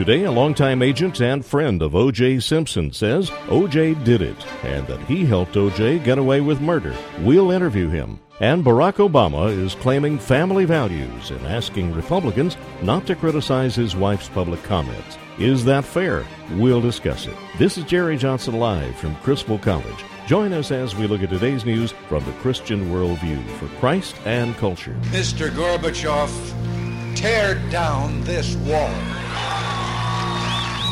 Today, a longtime agent and friend of O.J. Simpson says O.J. did it and that he helped O.J. get away with murder. We'll interview him. And Barack Obama is claiming family values and asking Republicans not to criticize his wife's public comments. Is that fair? We'll discuss it. This is Jerry Johnson Live from Criswell College. Join us as we look at today's news from the Christian worldview for Christ and culture. Mr. Gorbachev, tear down this wall.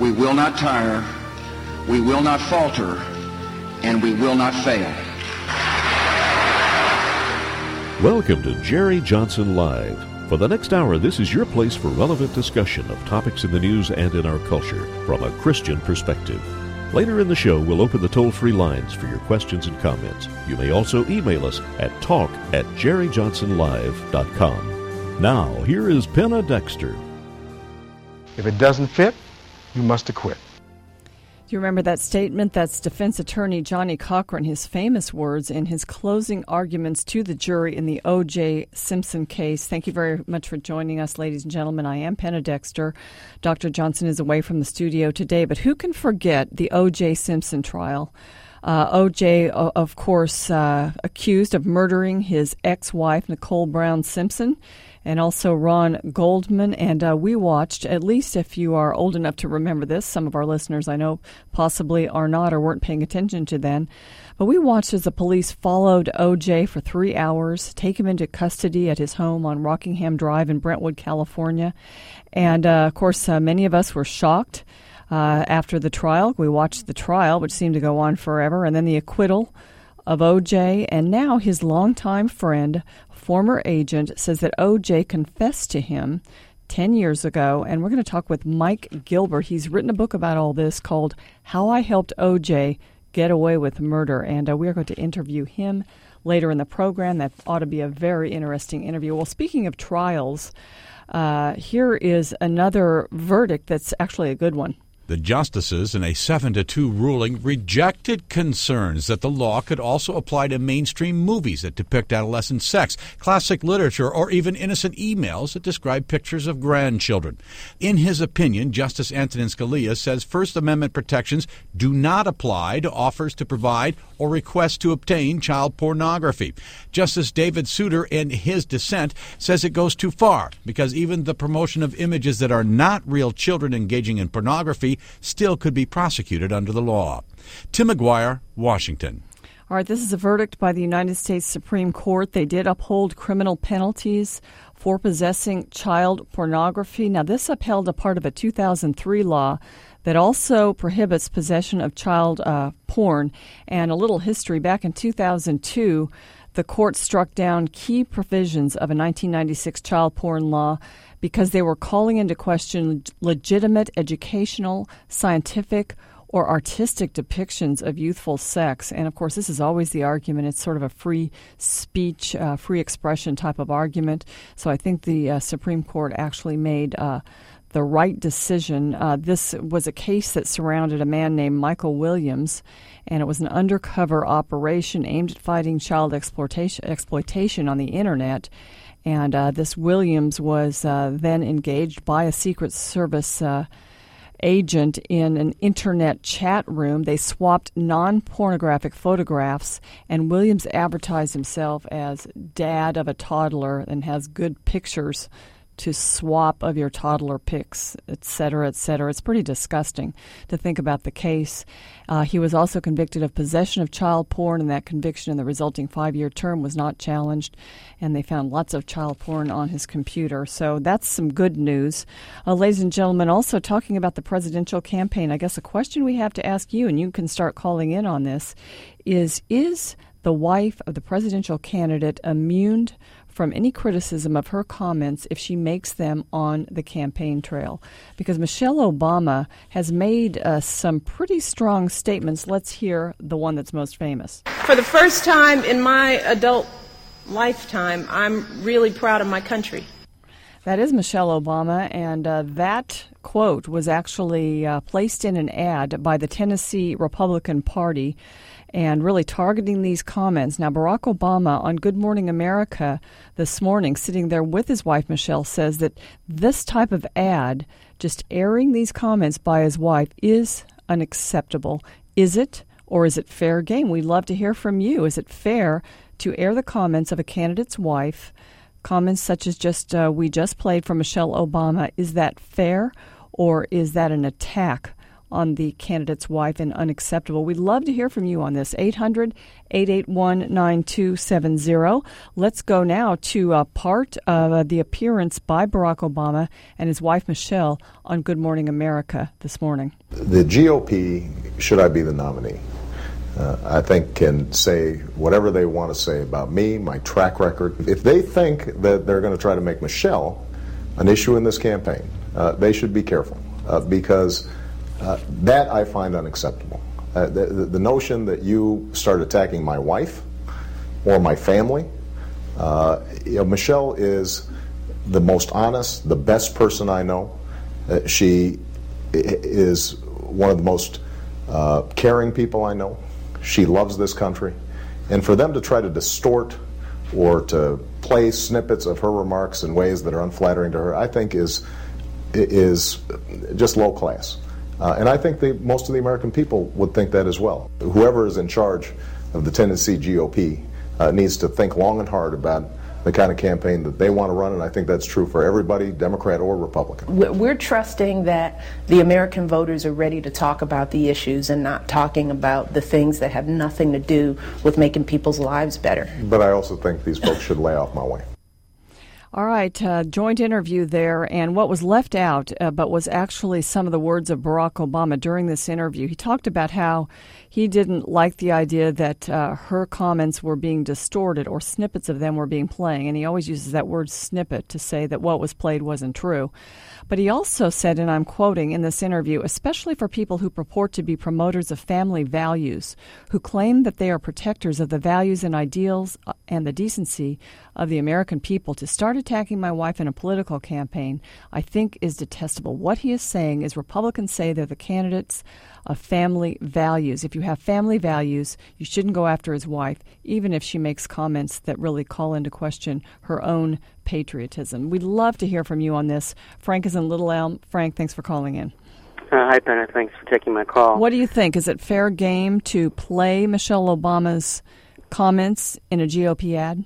We will not tire, we will not falter, and we will not fail. Welcome to Jerry Johnson Live. For the next hour, this is your place for relevant discussion of topics in the news and in our culture from a Christian perspective. Later in the show, we'll open the toll free lines for your questions and comments. You may also email us at talk at jerryjohnsonlive.com. Now, here is Penna Dexter. If it doesn't fit, you must acquit. Do you remember that statement? That's defense attorney Johnnie Cochran, his famous words in his closing arguments to the jury in the O.J. Simpson case. Thank you very much for joining us, ladies and gentlemen. I am Penna Dexter. Dr. Johnson is away from the studio today, but who can forget the O.J. Simpson trial? Uh, OJ, of course, uh, accused of murdering his ex wife, Nicole Brown Simpson, and also Ron Goldman. And uh, we watched, at least if you are old enough to remember this, some of our listeners I know possibly are not or weren't paying attention to then. But we watched as the police followed OJ for three hours, take him into custody at his home on Rockingham Drive in Brentwood, California. And uh, of course, uh, many of us were shocked. Uh, after the trial. We watched the trial, which seemed to go on forever, and then the acquittal of OJ. And now his longtime friend, former agent, says that OJ confessed to him 10 years ago. And we're going to talk with Mike Gilbert. He's written a book about all this called How I Helped OJ Get Away with Murder. And uh, we are going to interview him later in the program. That ought to be a very interesting interview. Well, speaking of trials, uh, here is another verdict that's actually a good one. The justices, in a 7 to 2 ruling, rejected concerns that the law could also apply to mainstream movies that depict adolescent sex, classic literature, or even innocent emails that describe pictures of grandchildren. In his opinion, Justice Antonin Scalia says First Amendment protections do not apply to offers to provide or requests to obtain child pornography. Justice David Souter, in his dissent, says it goes too far because even the promotion of images that are not real children engaging in pornography still could be prosecuted under the law. Tim McGuire, Washington. All right, this is a verdict by the United States Supreme Court. They did uphold criminal penalties for possessing child pornography. Now, this upheld a part of a 2003 law that also prohibits possession of child uh, porn. And a little history back in 2002, the court struck down key provisions of a 1996 child porn law because they were calling into question legitimate educational, scientific, or artistic depictions of youthful sex. And of course, this is always the argument. It's sort of a free speech, uh, free expression type of argument. So I think the uh, Supreme Court actually made. Uh, the right decision. Uh, this was a case that surrounded a man named Michael Williams, and it was an undercover operation aimed at fighting child exploitation, exploitation on the internet. And uh, this Williams was uh, then engaged by a Secret Service uh, agent in an internet chat room. They swapped non pornographic photographs, and Williams advertised himself as dad of a toddler and has good pictures to swap of your toddler pics, et cetera, et cetera. It's pretty disgusting to think about the case. Uh, he was also convicted of possession of child porn, and that conviction and the resulting five year term was not challenged. And they found lots of child porn on his computer. So that's some good news. Uh, ladies and gentlemen, also talking about the presidential campaign, I guess a question we have to ask you, and you can start calling in on this, is Is the wife of the presidential candidate immune from any criticism of her comments if she makes them on the campaign trail. Because Michelle Obama has made uh, some pretty strong statements. Let's hear the one that's most famous. For the first time in my adult lifetime, I'm really proud of my country. That is Michelle Obama, and uh, that quote was actually uh, placed in an ad by the Tennessee Republican Party and really targeting these comments. Now, Barack Obama on Good Morning America this morning, sitting there with his wife Michelle, says that this type of ad, just airing these comments by his wife, is unacceptable. Is it, or is it fair game? We'd love to hear from you. Is it fair to air the comments of a candidate's wife? Comments such as just uh, we just played from Michelle Obama. Is that fair, or is that an attack on the candidate's wife and unacceptable. We'd love to hear from you on this. 800 881 9270. Let's go now to a part of uh, the appearance by Barack Obama and his wife Michelle on Good Morning America this morning. The GOP, should I be the nominee? Uh, I think can say whatever they want to say about me, my track record. If they think that they're going to try to make Michelle an issue in this campaign, uh, they should be careful uh, because uh, that I find unacceptable. Uh, the, the, notion that you start attacking my wife or my family, uh, you know, Michelle is the most honest, the best person I know. Uh, she is one of the most uh, caring people I know. She loves this country. And for them to try to distort or to play snippets of her remarks in ways that are unflattering to her, I think is is just low class. Uh, and I think the, most of the American people would think that as well. Whoever is in charge of the Tennessee GOP uh, needs to think long and hard about the kind of campaign that they want to run, and I think that's true for everybody, Democrat or Republican. We're trusting that the American voters are ready to talk about the issues and not talking about the things that have nothing to do with making people's lives better. But I also think these folks should lay off my way. All right, uh, joint interview there, and what was left out, uh, but was actually some of the words of Barack Obama during this interview. He talked about how he didn't like the idea that uh, her comments were being distorted or snippets of them were being playing, and he always uses that word snippet to say that what was played wasn't true. But he also said, and I'm quoting in this interview, especially for people who purport to be promoters of family values, who claim that they are protectors of the values and ideals uh, and the decency of the American people, to start attacking my wife in a political campaign, I think is detestable. What he is saying is Republicans say they're the candidates of family values. If you have family values, you shouldn't go after his wife, even if she makes comments that really call into question her own patriotism. We'd love to hear from you on this. Frank is in Little Elm. Frank, thanks for calling in. Uh, hi, Penna. Thanks for taking my call. What do you think? Is it fair game to play Michelle Obama's comments in a GOP ad?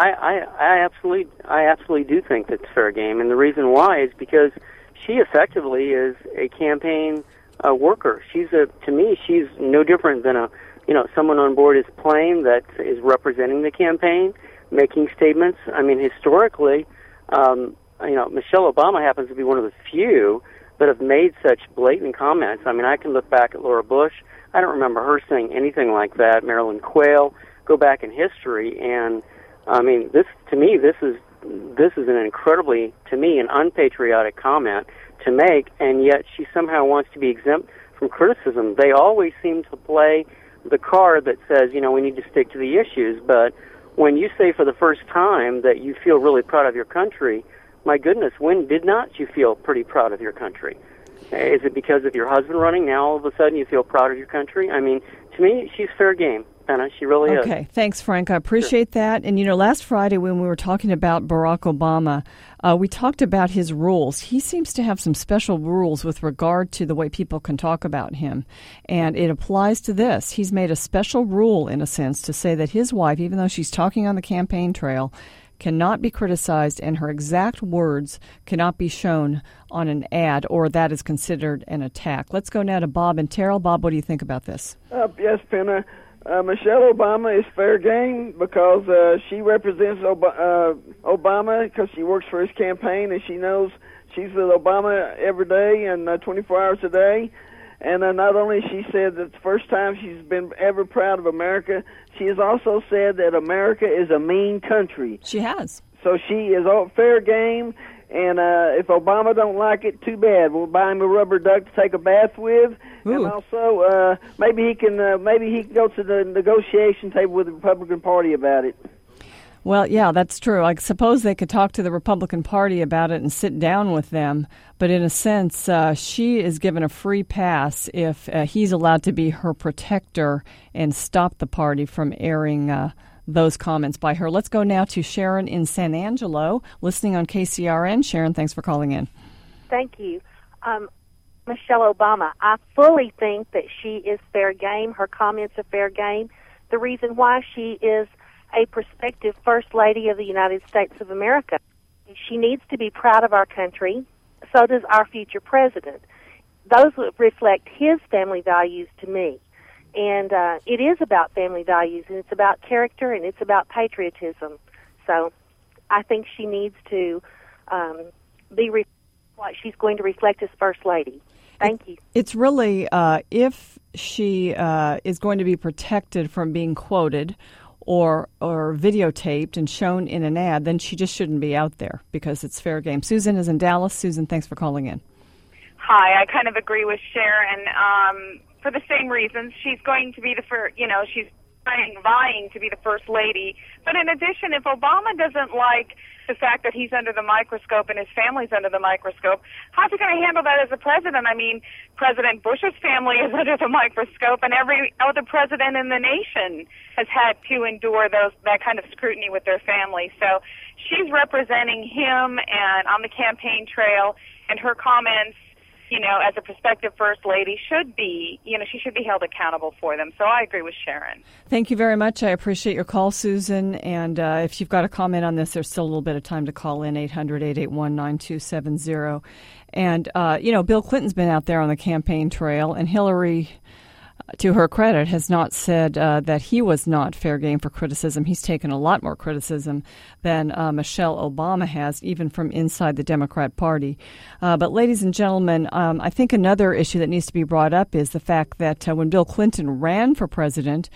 I, I, I absolutely, I absolutely do think that's fair game, and the reason why is because she effectively is a campaign uh, worker. She's a, to me, she's no different than a, you know, someone on board his plane that is representing the campaign, making statements. I mean, historically, um, you know, Michelle Obama happens to be one of the few that have made such blatant comments. I mean, I can look back at Laura Bush. I don't remember her saying anything like that. Marilyn Quayle. Go back in history, and I mean, this to me, this is this is an incredibly, to me, an unpatriotic comment to make, and yet she somehow wants to be exempt from criticism. They always seem to play the card that says, you know, we need to stick to the issues, but when you say for the first time that you feel really proud of your country, my goodness, when did not you feel pretty proud of your country? Is it because of your husband running? Now all of a sudden you feel proud of your country? I mean, to me, she's fair game. Anna. She really okay. is. Okay, thanks, Frank. I appreciate sure. that. And you know, last Friday when we were talking about Barack Obama, uh, we talked about his rules. He seems to have some special rules with regard to the way people can talk about him, and it applies to this. He's made a special rule, in a sense, to say that his wife, even though she's talking on the campaign trail, cannot be criticized and her exact words cannot be shown on an ad or that is considered an attack. Let's go now to Bob and Terrell. Bob, what do you think about this? Uh, yes, Penna. Uh, Michelle Obama is fair game because uh, she represents Ob- uh, Obama because she works for his campaign and she knows she's with Obama every day and uh, 24 hours a day. And uh, not only she said that the first time she's been ever proud of America, she has also said that America is a mean country. She has. So she is all fair game. And uh, if Obama don't like it, too bad. We'll buy him a rubber duck to take a bath with, Ooh. and also uh, maybe he can uh, maybe he can go to the negotiation table with the Republican Party about it. Well, yeah, that's true. I suppose they could talk to the Republican Party about it and sit down with them. But in a sense, uh, she is given a free pass if uh, he's allowed to be her protector and stop the party from airing uh, those comments by her. Let's go now to Sharon in San Angelo, listening on KCRN. Sharon, thanks for calling in. Thank you. Um, Michelle Obama, I fully think that she is fair game. Her comments are fair game. The reason why she is a prospective First Lady of the United States of America. She needs to be proud of our country. So does our future president. Those reflect his family values to me. And uh, it is about family values, and it's about character, and it's about patriotism. So I think she needs to um, be re- what she's going to reflect as First Lady. Thank you. It's really uh, if she uh, is going to be protected from being quoted or or videotaped and shown in an ad, then she just shouldn't be out there because it's fair game. Susan is in Dallas. Susan, thanks for calling in. Hi, I kind of agree with Sharon. Um, for the same reasons, she's going to be the first. You know, she's vying, vying to be the first lady. But in addition, if Obama doesn't like the fact that he's under the microscope and his family's under the microscope, how's he going to handle that as a president? I mean, President Bush's family is under the microscope, and every other president in the nation has had to endure those that kind of scrutiny with their family. So she's representing him and on the campaign trail, and her comments you know, as a prospective first lady, should be, you know, she should be held accountable for them. So I agree with Sharon. Thank you very much. I appreciate your call, Susan. And uh, if you've got a comment on this, there's still a little bit of time to call in 800 881 9270. And, uh, you know, Bill Clinton's been out there on the campaign trail, and Hillary to her credit, has not said uh, that he was not fair game for criticism. He's taken a lot more criticism than uh, Michelle Obama has, even from inside the Democrat Party. Uh, but, ladies and gentlemen, um, I think another issue that needs to be brought up is the fact that uh, when Bill Clinton ran for president,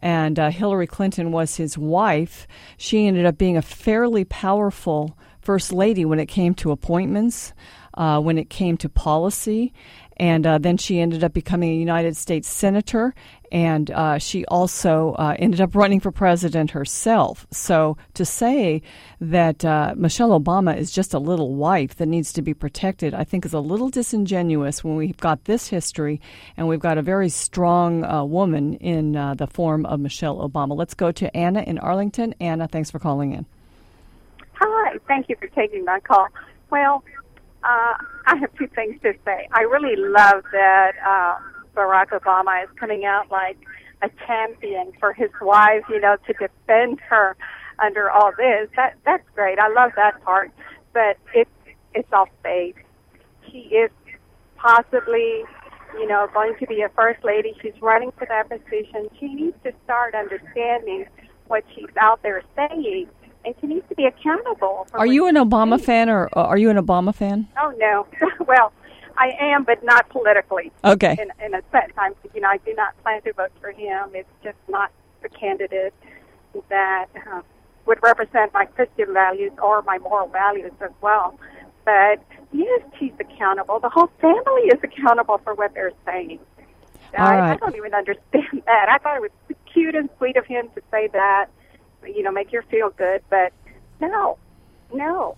and uh, Hillary Clinton was his wife, she ended up being a fairly powerful first lady when it came to appointments, uh, when it came to policy. And uh, then she ended up becoming a United States Senator, and uh, she also uh, ended up running for president herself. So to say that uh, Michelle Obama is just a little wife that needs to be protected, I think is a little disingenuous when we've got this history and we've got a very strong uh, woman in the form of Michelle Obama. Let's go to Anna in Arlington. Anna, thanks for calling in. Hi, thank you for taking my call. Well, uh, I have two things to say. I really love that uh, Barack Obama is coming out like a champion for his wife, you know, to defend her under all this. That that's great. I love that part. But it's it's all fake. She is possibly, you know, going to be a first lady. She's running for that position. She needs to start understanding what she's out there saying and she needs to be accountable. are you an Obama fan, or are you an Obama fan? Oh no. well, I am, but not politically. Okay. In, in a sense, I'm, you know, I do not plan to vote for him. It's just not the candidate that uh, would represent my Christian values or my moral values as well. But yes, she's accountable. The whole family is accountable for what they're saying. All I, right. I don't even understand that. I thought it was cute and sweet of him to say that you know, make her feel good. But no, no,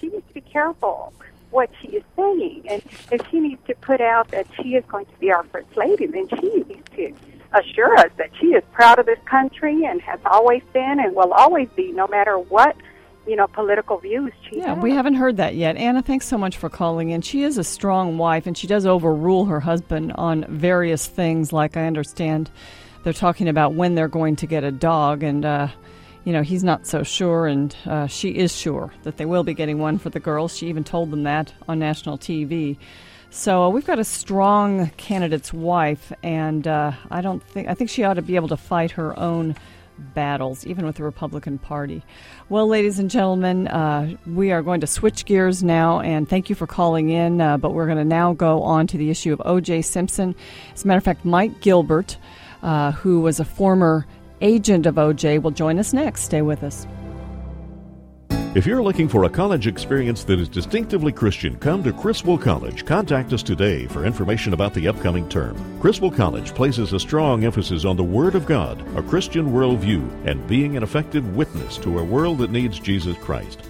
she needs to be careful what she is saying, and if she needs to put out that she is going to be our first lady, then she needs to assure us that she is proud of this country and has always been and will always be, no matter what you know political views she Yeah, has. we haven't heard that yet. Anna, thanks so much for calling in. She is a strong wife, and she does overrule her husband on various things. Like I understand, they're talking about when they're going to get a dog, and uh, you know he's not so sure, and uh, she is sure that they will be getting one for the girls. She even told them that on national TV. So uh, we've got a strong candidate's wife, and uh, I don't think I think she ought to be able to fight her own battles, even with the Republican Party. Well, ladies and gentlemen, uh, we are going to switch gears now, and thank you for calling in. Uh, but we're going to now go on to the issue of O.J. Simpson. As a matter of fact, Mike Gilbert, uh, who was a former agent of O.J., will join us next. Stay with us. If you're looking for a college experience that is distinctively Christian, come to Criswell College. Contact us today for information about the upcoming term. Criswell College places a strong emphasis on the Word of God, a Christian worldview, and being an effective witness to a world that needs Jesus Christ.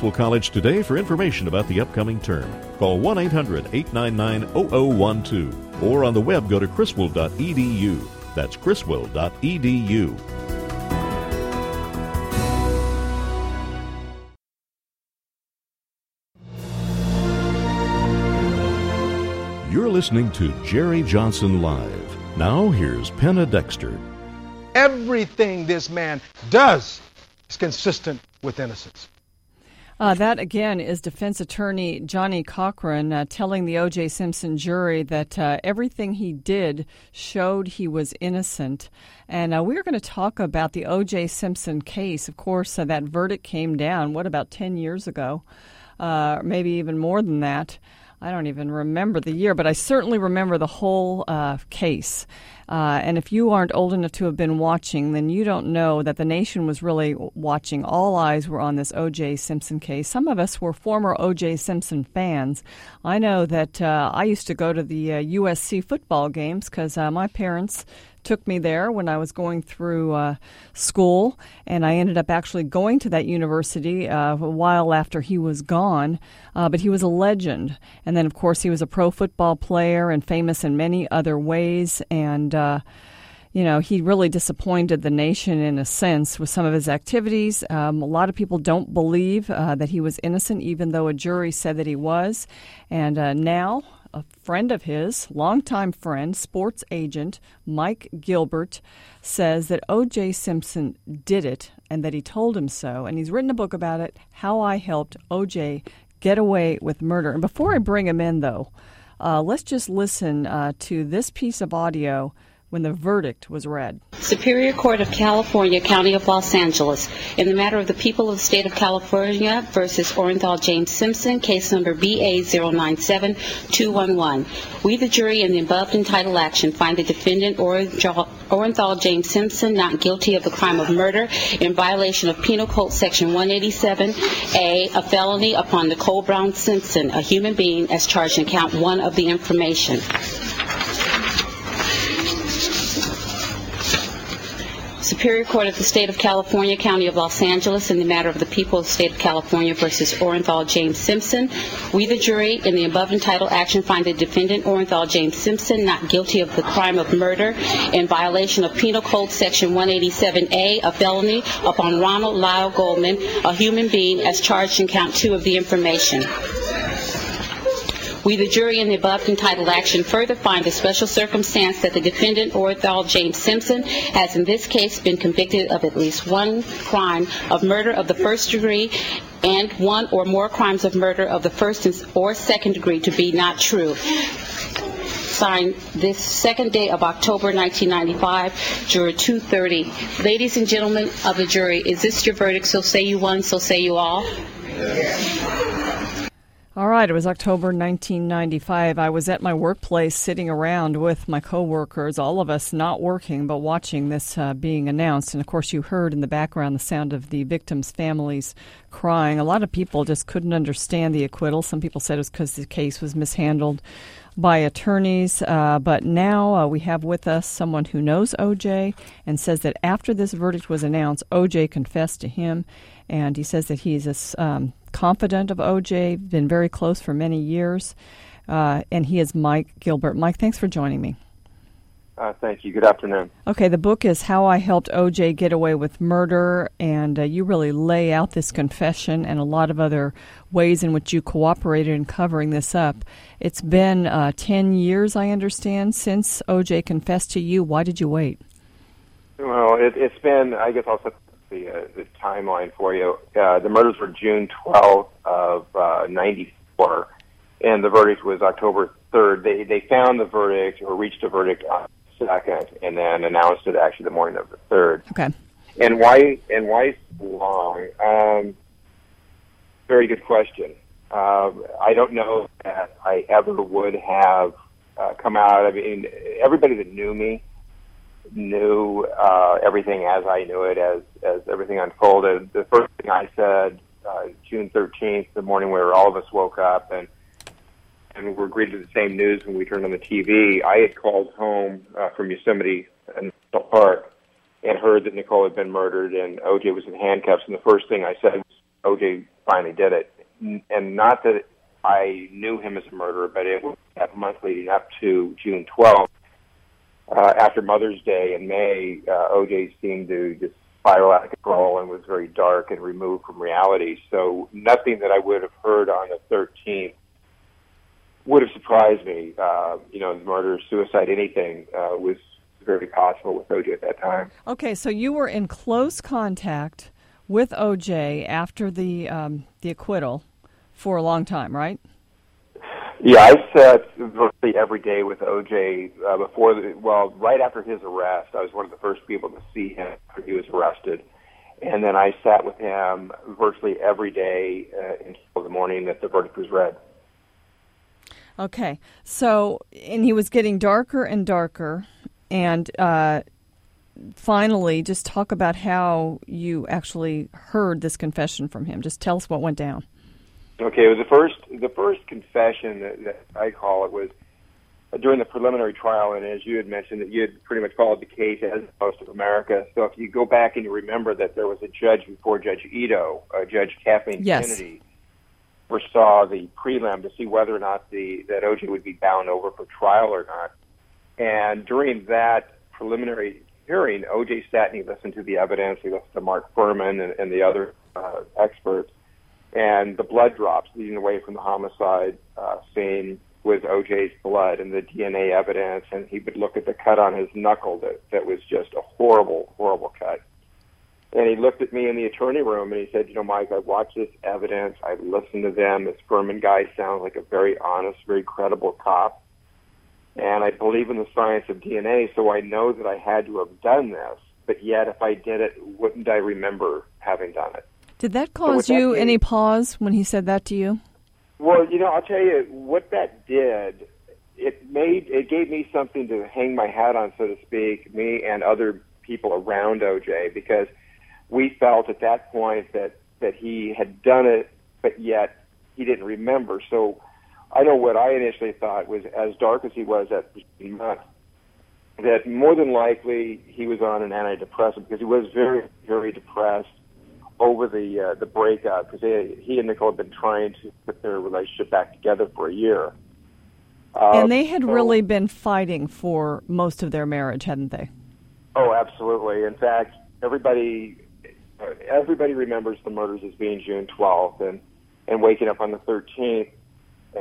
College today for information about the upcoming term. Call 1 800 899 0012 or on the web go to criswell.edu. That's criswell.edu. You're listening to Jerry Johnson Live. Now here's Penna Dexter. Everything this man does is consistent with innocence. Uh, that again is defense attorney Johnnie Cochran uh, telling the O.J. Simpson jury that uh, everything he did showed he was innocent. And uh, we're going to talk about the O.J. Simpson case. Of course, uh, that verdict came down, what, about 10 years ago? Uh, maybe even more than that. I don't even remember the year, but I certainly remember the whole uh, case. Uh, and if you aren't old enough to have been watching, then you don't know that the nation was really watching. All eyes were on this O.J. Simpson case. Some of us were former O.J. Simpson fans. I know that uh, I used to go to the USC uh, football games because uh, my parents took me there when I was going through uh, school, and I ended up actually going to that university uh, a while after he was gone. Uh, but he was a legend, and then of course he was a pro football player and famous in many other ways, and. Uh, you know, he really disappointed the nation in a sense with some of his activities. Um, a lot of people don't believe uh, that he was innocent, even though a jury said that he was. And uh, now, a friend of his, longtime friend, sports agent Mike Gilbert, says that O.J. Simpson did it and that he told him so. And he's written a book about it, How I Helped O.J. Get Away with Murder. And before I bring him in, though, uh, let's just listen uh, to this piece of audio when the verdict was read. Superior Court of California, County of Los Angeles, in the matter of the people of the state of California versus Orenthal James Simpson, case number BA097211. We, the jury, in the above entitled action, find the defendant Orenthal James Simpson not guilty of the crime of murder in violation of Penal Code Section 187A, a felony upon Nicole Brown Simpson, a human being, as charged in count one of the information. Superior Court of the State of California, County of Los Angeles, in the matter of the people of the State of California versus Orenthal James Simpson. We, the jury, in the above entitled action, find the defendant Orenthal James Simpson not guilty of the crime of murder in violation of Penal Code Section 187A, a felony upon Ronald Lyle Goldman, a human being, as charged in count two of the information. We, the jury, in the above entitled action, further find the special circumstance that the defendant, Orenthal James Simpson, has in this case been convicted of at least one crime of murder of the first degree and one or more crimes of murder of the first or second degree to be not true signed this second day of October 1995, Juror 230. Ladies and gentlemen of the jury, is this your verdict? So say you one, so say you all. All right, it was October 1995. I was at my workplace sitting around with my coworkers, all of us not working but watching this uh, being announced. And of course, you heard in the background the sound of the victims' families crying. A lot of people just couldn't understand the acquittal. Some people said it was because the case was mishandled by attorneys. Uh, but now uh, we have with us someone who knows OJ and says that after this verdict was announced, OJ confessed to him. And he says that he's a um, confidant of OJ, been very close for many years. Uh, and he is Mike Gilbert. Mike, thanks for joining me. Uh, thank you. Good afternoon. Okay, the book is How I Helped OJ Get Away with Murder, and uh, you really lay out this confession and a lot of other ways in which you cooperated in covering this up. It's been uh, 10 years, I understand, since OJ confessed to you. Why did you wait? Well, it, it's been, I guess I'll set the, uh, the timeline for you. Uh, the murders were June 12th of uh, 94, and the verdict was October 3rd. They, they found the verdict or reached a verdict on the 2nd and then announced it actually the morning of the 3rd. Okay. And why, and why so long? Um, very good question. Uh, I don't know that I ever would have uh, come out. I mean, everybody that knew me knew uh, everything as I knew it, as as everything unfolded. The first thing I said, uh, June 13th, the morning where all of us woke up and and were greeted with the same news when we turned on the TV. I had called home uh, from Yosemite National Park and heard that Nicole had been murdered and OJ was in handcuffs. And the first thing I said was, OJ finally did it. And not that I knew him as a murderer, but it was that month leading up to June 12th uh, after Mother's Day in May, uh, OJ seemed to just spiral out of control and was very dark and removed from reality. So nothing that I would have heard on the 13th would have surprised me. Uh, you know, murder, suicide, anything uh, was very possible with OJ at that time. Okay, so you were in close contact with OJ after the um, the acquittal for a long time, right? Yeah, I sat virtually every day with OJ uh, before the well, right after his arrest. I was one of the first people to see him after he was arrested, and then I sat with him virtually every day uh, until the morning that the verdict was read. Okay, so and he was getting darker and darker, and uh, finally, just talk about how you actually heard this confession from him. Just tell us what went down. Okay, the first the first confession that, that I call it was during the preliminary trial, and as you had mentioned, that you had pretty much followed the case as most of America. So if you go back and you remember that there was a judge before Judge Ito, uh, Judge Kathleen yes. Kennedy, foresaw the prelim to see whether or not the that OJ would be bound over for trial or not. And during that preliminary hearing, OJ sat and he listened to the evidence. He listened to Mark Fuhrman and, and the other uh, experts and the blood drops leading away from the homicide uh, scene was OJ's blood and the DNA evidence, and he would look at the cut on his knuckle that that was just a horrible, horrible cut. And he looked at me in the attorney room and he said, "You know, Mike, I've watched this evidence. I've listened to them. This Fuhrman guy sounds like a very honest, very credible cop, and I believe in the science of DNA. So I know that I had to have done this. But yet, if I did it, wouldn't I remember having done it?" Did that cause so you that any pause when he said that to you? Well, you know, I'll tell you what that did. It made it gave me something to hang my hat on, so to speak, me and other people around OJ, because we felt at that point that that he had done it, but yet he didn't remember. So I know what I initially thought was as dark as he was at month, that more than likely he was on an antidepressant because he was very, very depressed over the uh, the breakup because he and Nicole had been trying to put their relationship back together for a year. Uh, and they had so, really been fighting for most of their marriage, hadn't they? Oh, absolutely. In fact, everybody everybody remembers the murders as being June 12th and and waking up on the 13th.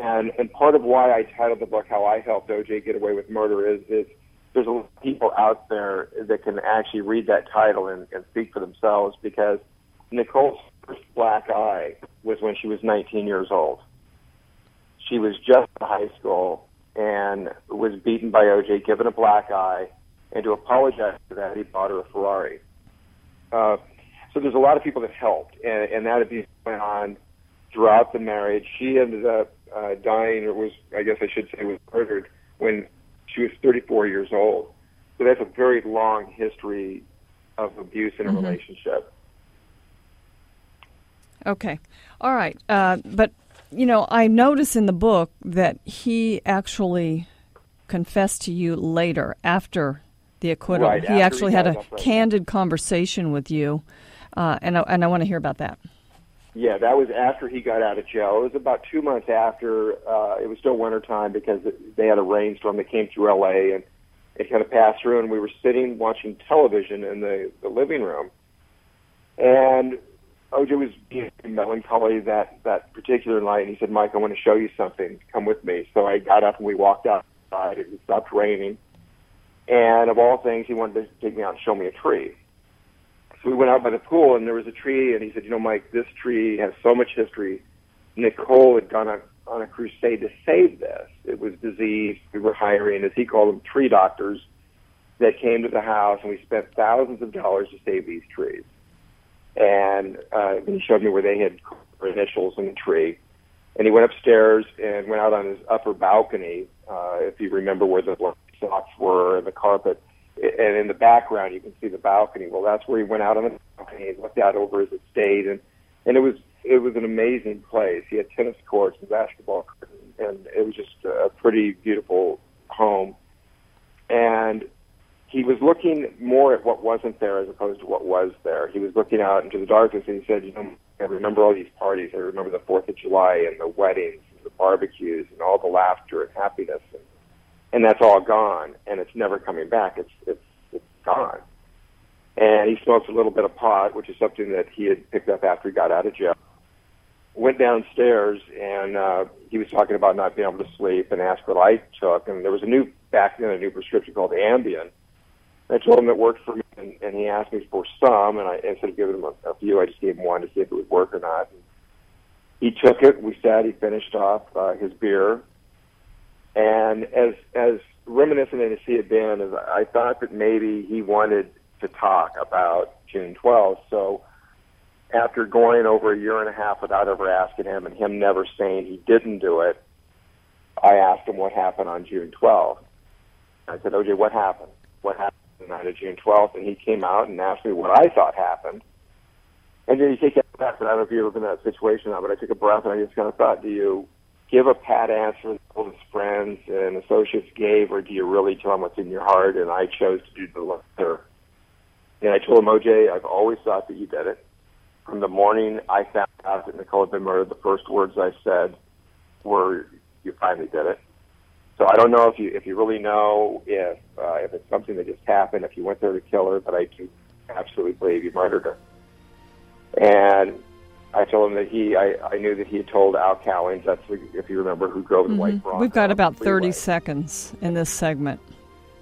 And and part of why I titled the book "How I Helped OJ Get Away with Murder" is is there's a lot of people out there that can actually read that title and, and speak for themselves because Nicole's first black eye was when she was 19 years old. She was just in high school and was beaten by OJ, given a black eye, and to apologize for that, he bought her a Ferrari. Uh, so there's a lot of people that helped, and, and that abuse went on throughout the marriage. She ended up uh, dying, or was, I guess I should say, was murdered when she was 34 years old. So that's a very long history of abuse in a mm-hmm. relationship. Okay. All right. Uh, but, you know, I notice in the book that he actually confessed to you later after the acquittal. Right, he actually he had a right. candid conversation with you, uh, and, I, and I want to hear about that. Yeah, that was after he got out of jail. It was about two months after. Uh, it was still wintertime because they had a rainstorm that came through L.A. and it kind of passed through, and we were sitting watching television in the, the living room, and OJ was being melancholy that that particular night, and he said, "Mike, I want to show you something. Come with me." So I got up and we walked outside. It stopped raining, and of all things, he wanted to take me out and show me a tree. So we went out by the pool, and there was a tree, and he said, "You know, Mike, this tree has so much history. Nicole had gone on, on a crusade to save this. It was diseased. We were hiring, as he called them, tree doctors that came to the house, and we spent thousands of dollars to save these trees." And uh, he showed me where they had initials in the tree. And he went upstairs and went out on his upper balcony, uh, if you remember where the socks were and the carpet. And in the background, you can see the balcony. Well, that's where he went out on the balcony and looked out over his estate, and and it was it was an amazing place. He had tennis courts and basketball courts, and it was just a pretty beautiful home. And he was looking more at what wasn't there as opposed to what was there. He was looking out into the darkness and he said, you know, I remember all these parties. I remember the 4th of July and the weddings and the barbecues and all the laughter and happiness. And, and that's all gone and it's never coming back. It's, it's, it's gone. And he smokes a little bit of pot, which is something that he had picked up after he got out of jail. Went downstairs and, uh, he was talking about not being able to sleep and asked what I took. And there was a new, back then, a new prescription called Ambien I told him it worked for me, and, and he asked me for some, and I instead of giving him a, a few, I just gave him one to see if it would work or not. And he took it. We sat. He finished off uh, his beer, and as as reminiscent as he had been, as I thought that maybe he wanted to talk about June 12th. So after going over a year and a half without ever asking him, and him never saying he didn't do it, I asked him what happened on June 12th. I said, OJ, what happened? What happened? The night of June 12th, and he came out and asked me what I thought happened. And then you take a breath, and I don't know if you've ever been in that situation, now, but I took a breath and I just kind of thought, do you give a pat answer that all his friends and associates gave, or do you really tell him what's in your heart? And I chose to do the latter. And I told him, OJ, I've always thought that you did it. From the morning I found out that Nicole had been murdered, the first words I said were, you finally did it. So I don't know if you if you really know if uh, if it's something that just happened, if you went there to kill her, but I do absolutely believe you murdered her. And I told him that he I, I knew that he had told Al Cowlings, that's if you remember who drove the mm-hmm. white Bronco. We've got about thirty seconds in this segment.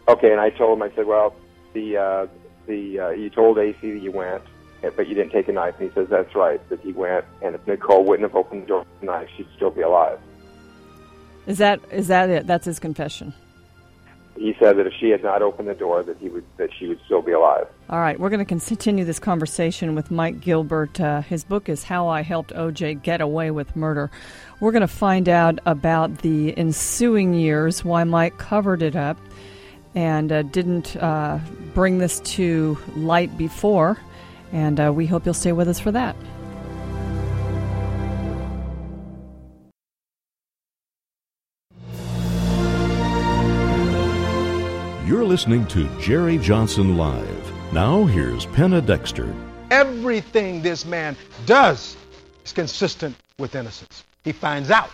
Okay, and I told him I said, well, the uh, the uh, you told AC that you went, but you didn't take a knife, and he says that's right that he went, and if Nicole wouldn't have opened the door with the knife, she'd still be alive. Is that is that it? That's his confession. He said that if she had not opened the door, that he would that she would still be alive. All right, we're going to continue this conversation with Mike Gilbert. Uh, his book is "How I Helped O.J. Get Away with Murder." We're going to find out about the ensuing years, why Mike covered it up and uh, didn't uh, bring this to light before, and uh, we hope you'll stay with us for that. You're listening to Jerry Johnson Live. Now, here's Penna Dexter. Everything this man does is consistent with innocence. He finds out.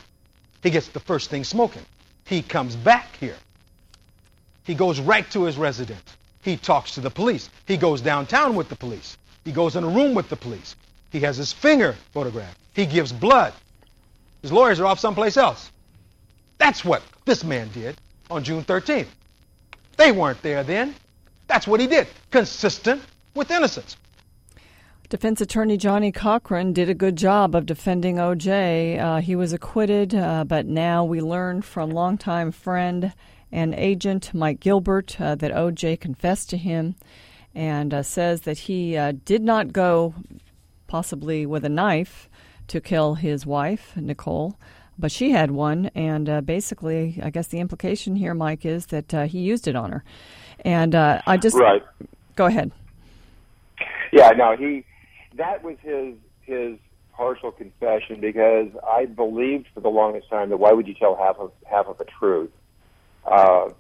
He gets the first thing smoking. He comes back here. He goes right to his residence. He talks to the police. He goes downtown with the police. He goes in a room with the police. He has his finger photographed. He gives blood. His lawyers are off someplace else. That's what this man did on June 13th. They weren't there then. That's what he did, consistent with innocence. Defense attorney Johnnie Cochran did a good job of defending OJ. Uh, he was acquitted, uh, but now we learn from longtime friend and agent Mike Gilbert uh, that OJ confessed to him and uh, says that he uh, did not go, possibly with a knife, to kill his wife, Nicole but she had one, and uh, basically, I guess the implication here, Mike, is that uh, he used it on her. And uh, I just right. Go ahead. Yeah, no, he that was his his partial confession because I believed for the longest time that why would you tell half of half of the truth? Uh,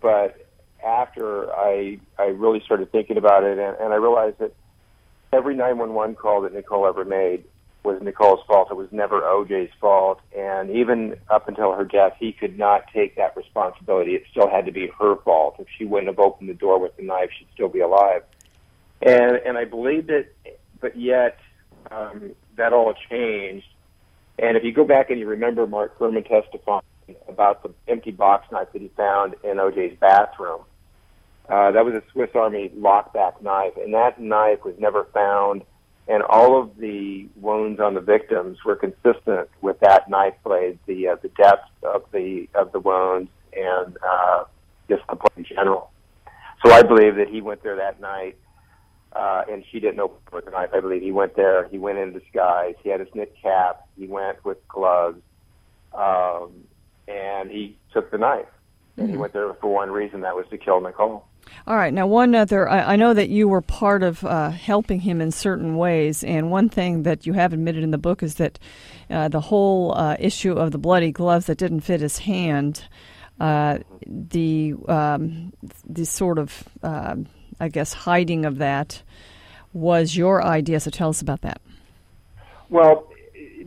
but after I I really started thinking about it, and, and I realized that every 911 call that Nicole ever made was Nicole's fault. It was never OJ's fault. And even up until her death, he could not take that responsibility. It still had to be her fault. If she wouldn't have opened the door with the knife, she'd still be alive. And and I believed it, but yet um, that all changed. And if you go back and you remember Mark Fuhrman testifying about the empty box knife that he found in OJ's bathroom, uh, that was a Swiss Army lockback knife, and that knife was never found and all of the wounds on the victims were consistent with that knife blade, the uh, the depth of the of the wounds, and uh, just the blade in general. So I believe that he went there that night, uh, and she didn't open with the knife. I believe he went there. He went in disguise. He had his knit cap. He went with gloves, um, and he took the knife. Mm-hmm. And he went there for one reason, that was to kill Nicole. All right. Now, one other, I, I know that you were part of uh, helping him in certain ways, and one thing that you have admitted in the book is that uh, the whole uh, issue of the bloody gloves that didn't fit his hand, uh, the um, the sort of, um, I guess, hiding of that was your idea. So tell us about that. Well,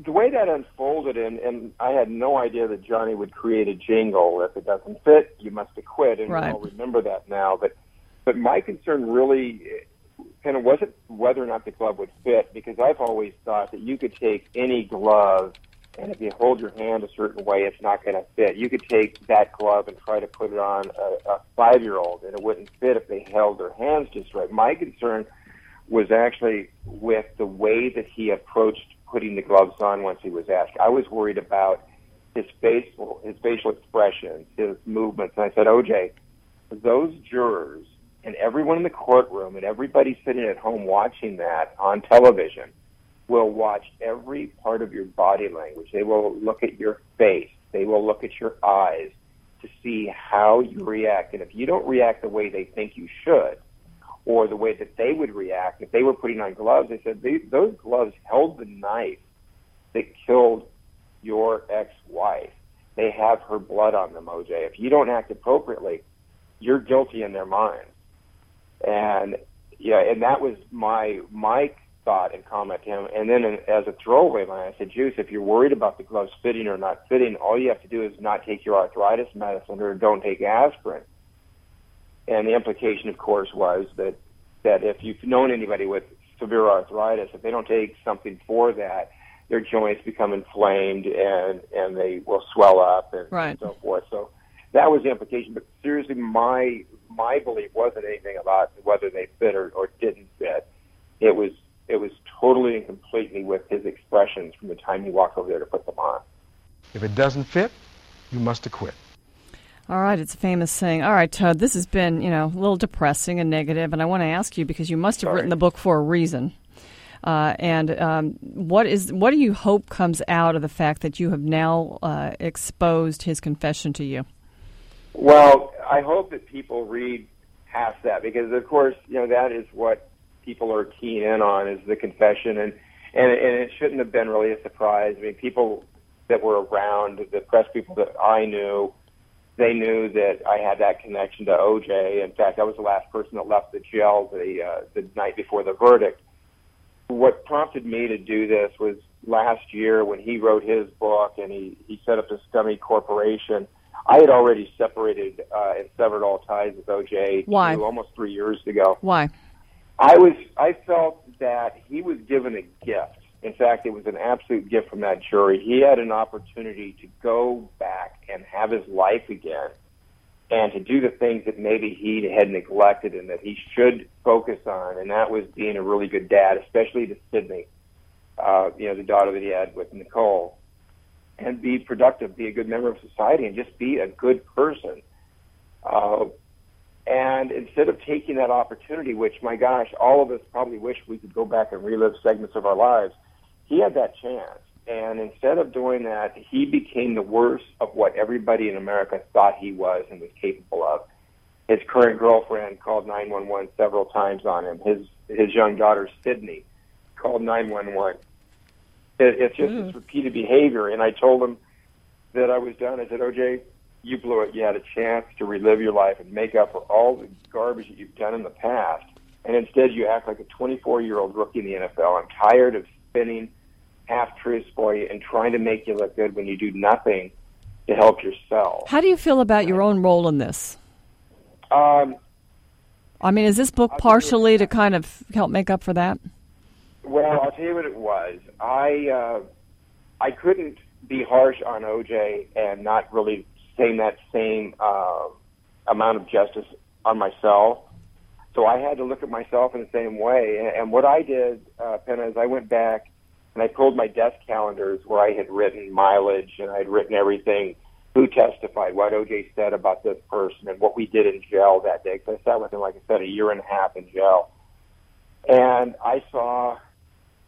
the way that unfolded, and, and I had no idea that Johnnie would create a jingle. If it doesn't fit, you must acquit, and right. we all remember that now. But but my concern really eh, kind of wasn't whether or not the glove would fit, because I've always thought that you could take any glove, and if you hold your hand a certain way, it's not going to fit. You could take that glove and try to put it on a, a five-year-old, and it wouldn't fit if they held their hands just right. My concern was actually with the way that he approached putting the gloves on once he was asked. I was worried about his facial his facial expressions, his movements, and I said, OJ, those jurors and everyone in the courtroom and everybody sitting at home watching that on television will watch every part of your body language. They will look at your face. They will look at your eyes to see how you react. And if you don't react the way they think you should, or the way that they would react if they were putting on gloves. They said they, those gloves held the knife that killed your ex-wife. They have her blood on them, OJ. If you don't act appropriately, you're guilty in their minds. And yeah, and that was my my thought and comment to him. And then as a throwaway line, I said, Juice, if you're worried about the gloves fitting or not fitting, all you have to do is not take your arthritis medicine or don't take aspirin. And the implication, of course, was that that if you've known anybody with severe arthritis, if they don't take something for that, their joints become inflamed and and they will swell up and, right. and so forth. So that was the implication. But seriously, my my belief wasn't anything about whether they fit or, or didn't fit. It was it was totally and completely with his expressions from the time he walked over there to put them on. If it doesn't fit, you must acquit. All right, it's a famous saying. All right, Todd, this has been, you know, a little depressing and negative, and I want to ask you because you must have Sorry. written the book for a reason. Uh, and um, what is what do you hope comes out of the fact that you have now uh, exposed his confession to you? Well, I hope that people read past that because, of course, you know that is what people are keen in on is the confession, and and and it shouldn't have been really a surprise. I mean, people that were around, the press people that I knew, they knew that I had that connection to OJ. In fact, I was the last person that left the jail the uh, the night before the verdict. What prompted me to do this was last year when he wrote his book and he he set up this dummy corporation. I had already separated uh, and severed all ties with OJ Why? two- almost three years ago. Why? I was I felt that he was given a gift. In fact, it was an absolute gift from that jury. He had an opportunity to go back and have his life again and to do the things that maybe he had neglected and that he should focus on, and that was being a really good dad, especially to Sydney, uh, you know, the daughter that he had with Nicole, and be productive, be a good member of society, and just be a good person. Uh, and instead of taking that opportunity, which my gosh, all of us probably wish we could go back and relive segments of our lives, he had that chance. And instead of doing that, he became the worst of what everybody in America thought he was and was capable of. His current girlfriend called 911 several times on him. His his young daughter Sydney called 911. It, it's just this mm. repeated behavior. And I told him that I was done. I said, OJ, you blew it. You had a chance to relive your life and make up for all the garbage that you've done in the past. And instead, you act like a 24 year old rookie in the NFL. I'm tired of spinning half truths for you and trying to make you look good when you do nothing to help yourself. How do you feel about your own role in this? Um, I mean, is this book partially to kind of help make up for that? Well, I'll tell you what it was. I uh, I couldn't be harsh on OJ and not really saying that same uh, amount of justice on myself. So I had to look at myself in the same way. And, and what I did, uh, Penna, is I went back and I pulled my desk calendars where I had written mileage and I had written everything, who testified, what OJ said about this person, and what we did in jail that day. Because I sat with him, like I said, a year and a half in jail. And I saw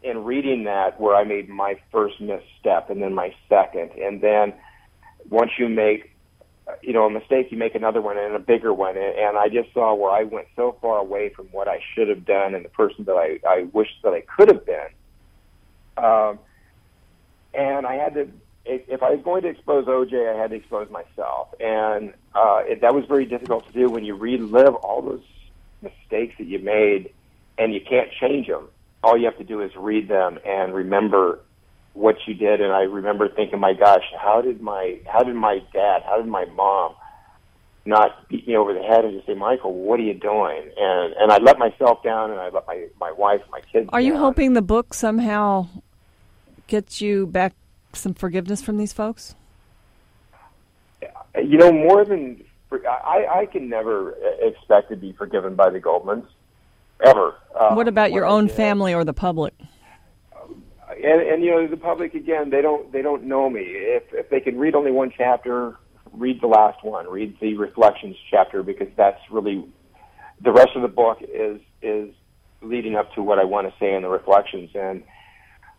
in reading that where I made my first misstep and then my second. And then once you make you know, a mistake, you make another one and a bigger one. And I just saw where I went so far away from what I should have done and the person that I, I wish that I could have been. Um, and I had to, if, if I was going to expose OJ, I had to expose myself. And uh, it, that was very difficult to do when you relive all those mistakes that you made and you can't change them. All you have to do is read them and remember what you did, and I remember thinking, my gosh, how did my how did my dad, how did my mom not beat me over the head and just say, Michael, what are you doing? And and I let myself down, and I let my my wife, my kids. Are down. you hoping the book somehow gets you back some forgiveness from these folks? You know, more than I, I can never expect to be forgiven by the Goldmans ever. Uh, what about your own family or the public? and and you know the public again they don't they don't know me if if they can read only one chapter read the last one read the reflections chapter because that's really the rest of the book is is leading up to what I want to say in the reflections and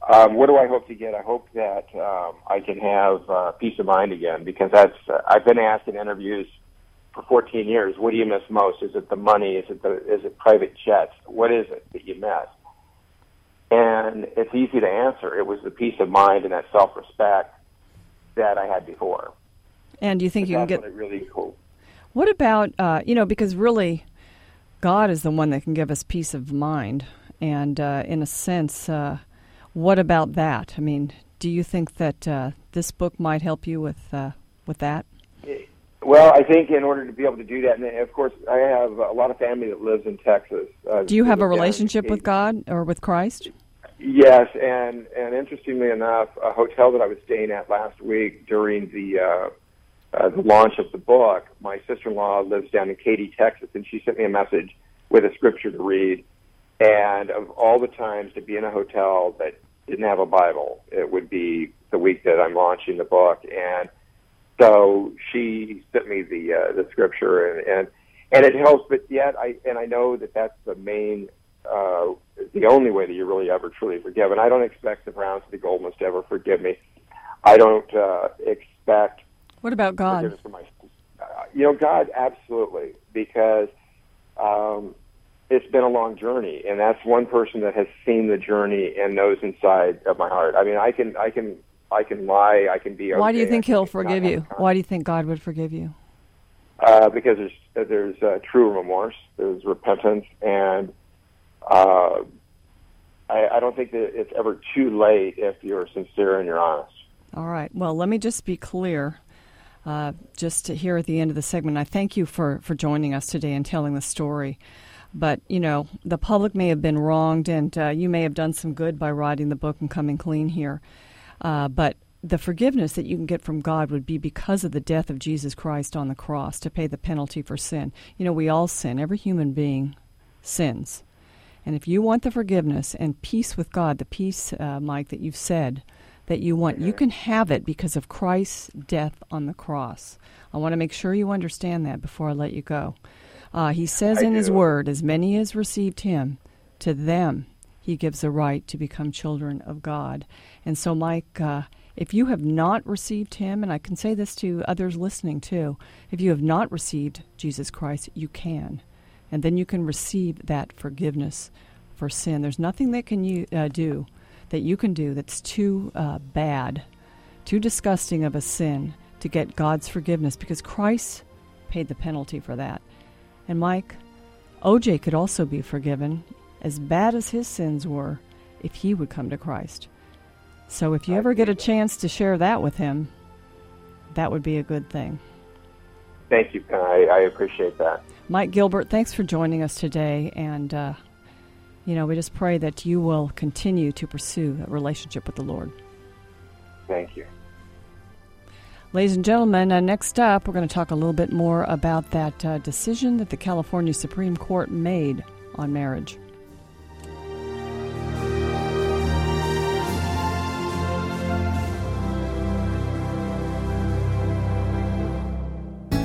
um, what do I hope to get? I hope that um, I can have uh, peace of mind again because that's uh, I've been asked in interviews for 14 years. What do you miss most? Is it the money? Is it the is it private jets? What is it that you miss? And it's easy to answer. It was the peace of mind and that self respect that I had before. And do you think but you can get what really cool? What about uh, you know because really, God is the one that can give us peace of mind, and uh, in a sense, uh, what about that? I mean, do you think that uh, this book might help you with uh, with that? Well, I think in order to be able to do that, and of course, I have a lot of family that lives in Texas. Uh, do you have a relationship with God or with Christ? Yes, and and interestingly enough, a hotel that I was staying at last week during the uh, uh, the launch of the book, my sister-in-law lives down in Katy, Texas, and she sent me a message with a scripture to read. And of all the times to be in a hotel that didn't have a Bible, it would be the week that I'm launching the book. And so she sent me the uh, the scripture, and, and and it helps. But yet, I and I know that that's the main uh, the only way that you really ever truly forgive. And I don't expect the Browns or the Goldmans to ever forgive me. I don't uh, expect. What about God? For my, uh, you know, God, absolutely, because um, it's been a long journey, and that's one person that has seen the journey and knows inside of my heart. I mean, I can, I can, I can lie. I can be. Why do you think He'll forgive you? Why do you think God would forgive you? Uh, because there's there's uh, true remorse, there's repentance, and uh, I, I don't think that it's ever too late if you're sincere and you're honest. All right. Well, let me just be clear. Uh, just here at the end of the segment, I thank you for, for joining us today and telling the story. But, you know, the public may have been wronged, and uh, you may have done some good by writing the book and coming clean here. Uh, but the forgiveness that you can get from God would be because of the death of Jesus Christ on the cross to pay the penalty for sin. You know, we all sin, every human being sins. And if you want the forgiveness and peace with God, the peace, uh, Mike, that you've said that you want, you can have it because of Christ's death on the cross. I want to make sure you understand that before I let you go. Uh, he says I in do. His Word, as many as received Him, to them He gives a right to become children of God. And so, Mike, uh, if you have not received Him, and I can say this to others listening too, if you have not received Jesus Christ, you can and then you can receive that forgiveness for sin. There's nothing that can you uh, do that you can do that's too uh, bad, too disgusting of a sin to get God's forgiveness because Christ paid the penalty for that. And Mike, OJ could also be forgiven as bad as his sins were if he would come to Christ. So if you ever get a chance to share that with him, that would be a good thing. Thank you, I, I appreciate that. Mike Gilbert, thanks for joining us today. And, uh, you know, we just pray that you will continue to pursue a relationship with the Lord. Thank you. Ladies and gentlemen, uh, next up, we're going to talk a little bit more about that uh, decision that the California Supreme Court made on marriage.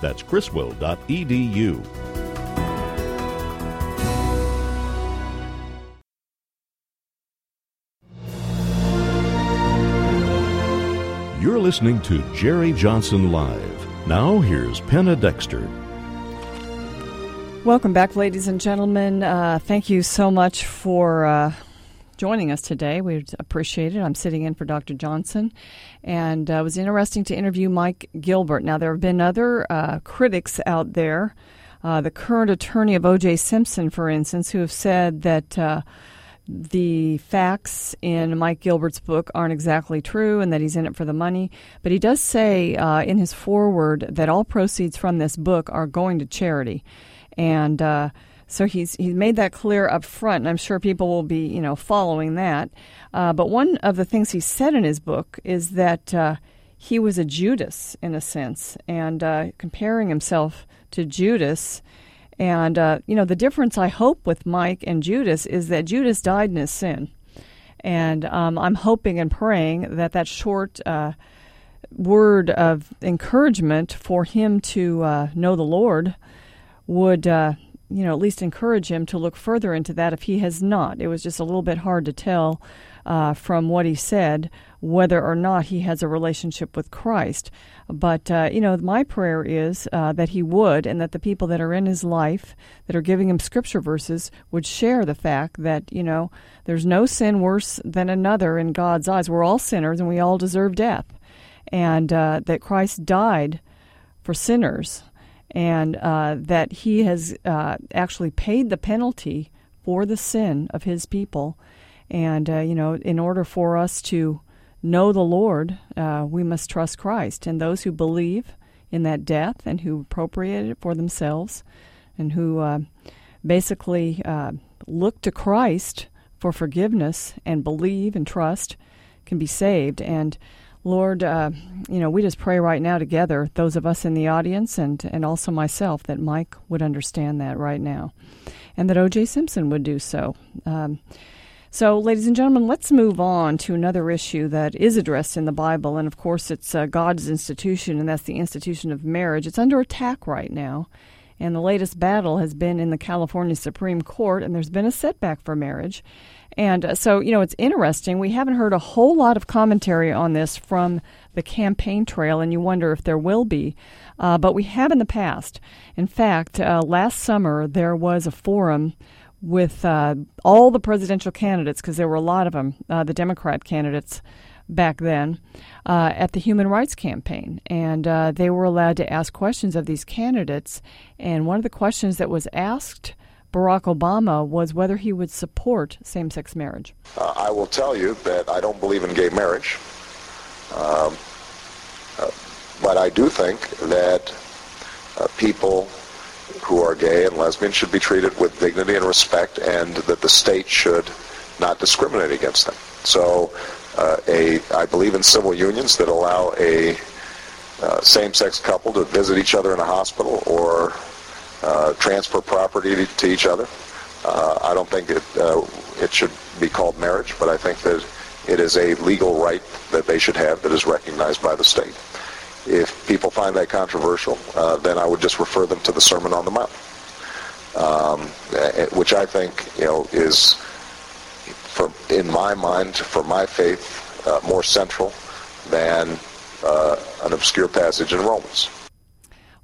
That's criswell.edu. You're listening to Jerry Johnson Live. Now, here's Penna Dexter. Welcome back, ladies and gentlemen. Uh, thank you so much for uh, joining us today. We appreciate it. I'm sitting in for Dr. Johnson, and uh, it was interesting to interview Mike Gilbert. Now, there have been other uh, critics out there, uh, the current attorney of O.J. Simpson, for instance, who have said that uh, the facts in Mike Gilbert's book aren't exactly true and that he's in it for the money. But he does say uh, in his foreword that all proceeds from this book are going to charity. And uh, so he's he's made that clear up front, and I'm sure people will be you know following that. Uh, but one of the things he said in his book is that uh, he was a Judas in a sense, and uh, comparing himself to Judas. And uh, you know the difference I hope with Mike and Judas is that Judas died in his sin, and um, I'm hoping and praying that that short uh, word of encouragement for him to uh, know the Lord would you know, at least encourage him to look further into that if he has not. It was just a little bit hard to tell uh, from what he said whether or not he has a relationship with Christ. But, uh, you know, my prayer is uh, that he would, and that the people that are in his life that are giving him scripture verses would share the fact that, you know, there's no sin worse than another in God's eyes. We're all sinners and we all deserve death. And uh, that Christ died for sinners and uh, that he has uh, actually paid the penalty for the sin of his people. And, uh, you know, in order for us to know the Lord, uh, we must trust Christ. And those who believe in that death and who appropriate it for themselves and who uh, basically uh, look to Christ for forgiveness and believe and trust can be saved. And Lord, uh, you know, we just pray right now together, those of us in the audience and, and also myself, that Mike would understand that right now and that O.J. Simpson would do so. Um, so, ladies and gentlemen, let's move on to another issue that is addressed in the Bible. And of course, it's uh, God's institution, and that's the institution of marriage. It's under attack right now. And the latest battle has been in the California Supreme Court, and there's been a setback for marriage. And uh, so, you know, it's interesting. We haven't heard a whole lot of commentary on this from the campaign trail, and you wonder if there will be. Uh, but we have in the past. In fact, uh, last summer there was a forum with uh, all the presidential candidates, because there were a lot of them, uh, the Democrat candidates back then, uh, at the Human Rights Campaign. And they were allowed to ask questions of these candidates. And one of the questions that was asked Barack Obama was whether he would support same sex marriage. Uh, I will tell you that I don't believe in gay marriage. Um, uh, but I do think that uh, people who are gay and lesbian should be treated with dignity and respect and that the state should not discriminate against them. So uh, a, I believe in civil unions that allow a uh, same-sex couple to visit each other in a hospital or uh, transfer property to, to each other. Uh, I don't think it uh, it should be called marriage, but I think that it is a legal right that they should have that is recognized by the state. If people find that controversial, uh, then I would just refer them to the Sermon on the Mount, um, which I think you know is, for in my mind, for my faith, uh, more central than uh, an obscure passage in Romans.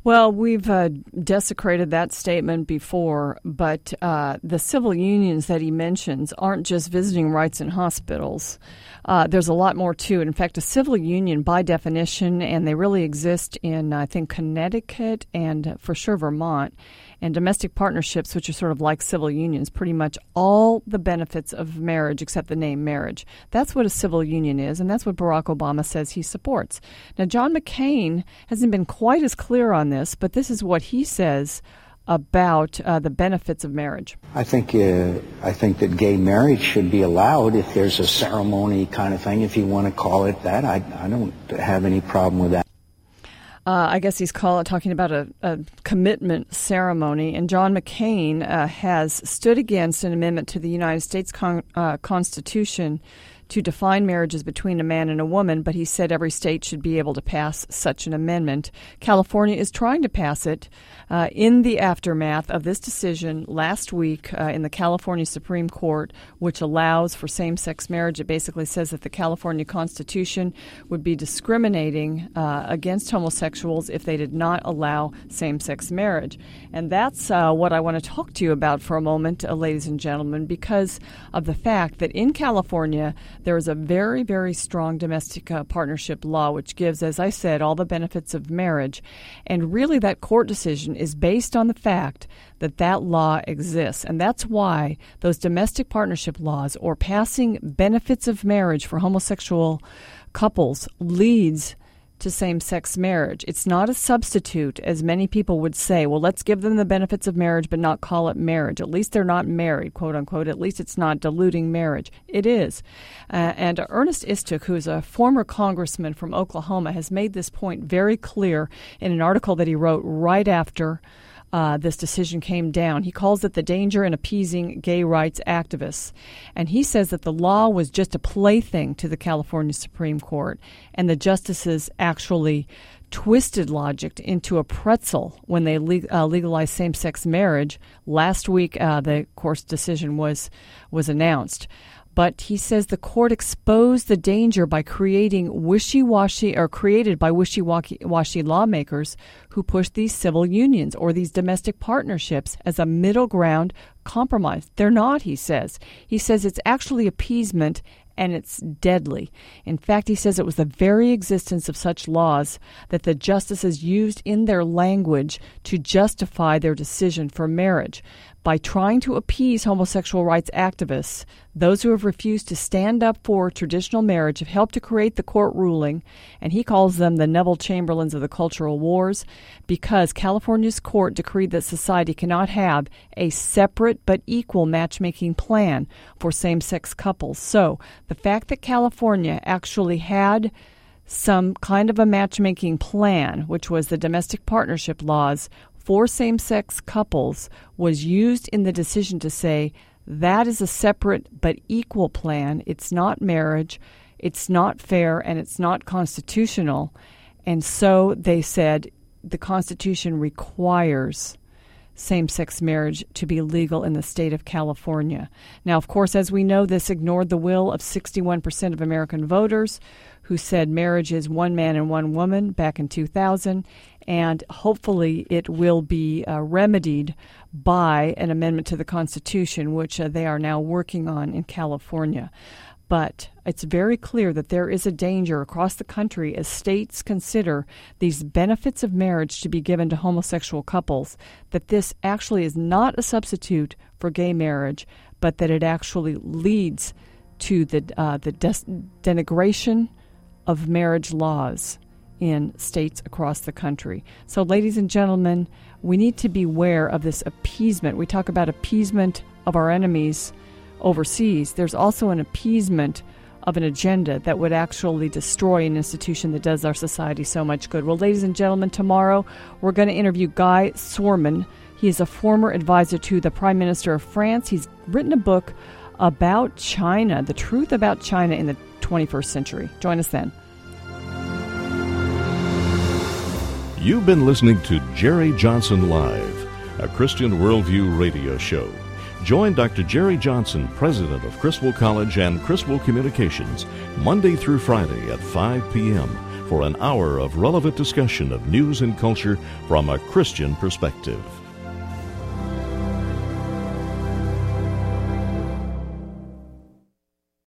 Well, we've uh, desecrated that statement before, but uh, the civil unions that he mentions aren't just visiting rights in hospitals. Uh, there's a lot more to it. In fact, a civil union, by definition, and they really exist in, I think, Connecticut and for sure Vermont, and domestic partnerships, which are sort of like civil unions, pretty much all the benefits of marriage except the name marriage. That's what a civil union is, and that's what Barack Obama says he supports. Now, John McCain hasn't been quite as clear on this, but this is what he says about uh, the benefits of marriage. I think uh, I think that gay marriage should be allowed if there's a ceremony kind of thing. If you want to call it that, I, I don't have any problem with that. Uh, I guess he's call, talking about a, a, commitment ceremony. And John McCain uh, has stood against an amendment to the United States con- uh, Constitution to define marriages between a man and a woman, but he said every state should be able to pass such an amendment. California is trying to pass it uh, in the aftermath of this decision last week uh, in the California Supreme Court, which allows for same sex marriage. It basically says that the California Constitution would be discriminating uh, against homosexuals if they did not allow same sex marriage. And that's uh, what I want to talk to you about for a moment, uh, ladies and gentlemen, because of the fact that in California, there is a very, very strong domestic uh, partnership law, which gives, as I said, all the benefits of marriage. And really, that court decision is based on the fact that that law exists. And that's why those domestic partnership laws or passing benefits of marriage for homosexual couples leads to same sex marriage. It's not a substitute, as many people would say. Well, let's give them the benefits of marriage, but not call it marriage. At least they're not married, quote unquote. At least it's not diluting marriage. It is. Uh, and Ernest Istook, who's a former congressman from Oklahoma, has made this point very clear in an article that he wrote right after uh, this decision came down. He calls it the danger in appeasing gay rights activists. And he says that the law was just a plaything to the California Supreme Court, and the justices actually twisted logic into a pretzel when they le- uh, legalized same-sex marriage. Last week, uh, the court's decision was was announced but he says the court exposed the danger by creating wishy-washy or created by wishy-washy lawmakers who push these civil unions or these domestic partnerships as a middle ground compromise. They're not, he says. He says it's actually appeasement and it's deadly. In fact, he says it was the very existence of such laws that the justices used in their language to justify their decision for marriage. By trying to appease homosexual rights activists, those who have refused to stand up for traditional marriage have helped to create the court ruling, and he calls them the Neville Chamberlains of the cultural wars, because California's court decreed that society cannot have a separate but equal matchmaking plan for same sex couples. So, the fact that California actually had some kind of a matchmaking plan, which was the domestic partnership laws for same sex couples, was used in the decision to say that is a separate but equal plan. It's not marriage, it's not fair, and it's not constitutional. And so they said the Constitution requires same sex marriage to be legal in the state of California. Now, of course, as we know, this ignored the will of 61% of American voters who said marriage is one man and one woman back in 2000, and hopefully it will be uh, remedied by an amendment to the Constitution, which uh, they are now working on in California. But it's very clear that there is a danger across the country as states consider these benefits of marriage to be given to homosexual couples, that this actually is not a substitute for gay marriage, but that it actually leads to the, uh, the des- denigration of marriage laws in states across the country. So, ladies and gentlemen, we need to beware of this appeasement. We talk about appeasement of our enemies overseas. There's also an appeasement of an agenda that would actually destroy an institution that does our society so much good. Well, ladies and gentlemen, tomorrow we're going to interview Guy Sorman. He is a former advisor to the Prime Minister of France. He's written a book about China, the truth about China in the 21st century. Join us then. You've been listening to Jerry Johnson Live, a Christian Worldview radio show. Join Dr. Jerry Johnson, president of Criswell College and Criswell Communications, Monday through Friday at 5 p.m. for an hour of relevant discussion of news and culture from a Christian perspective.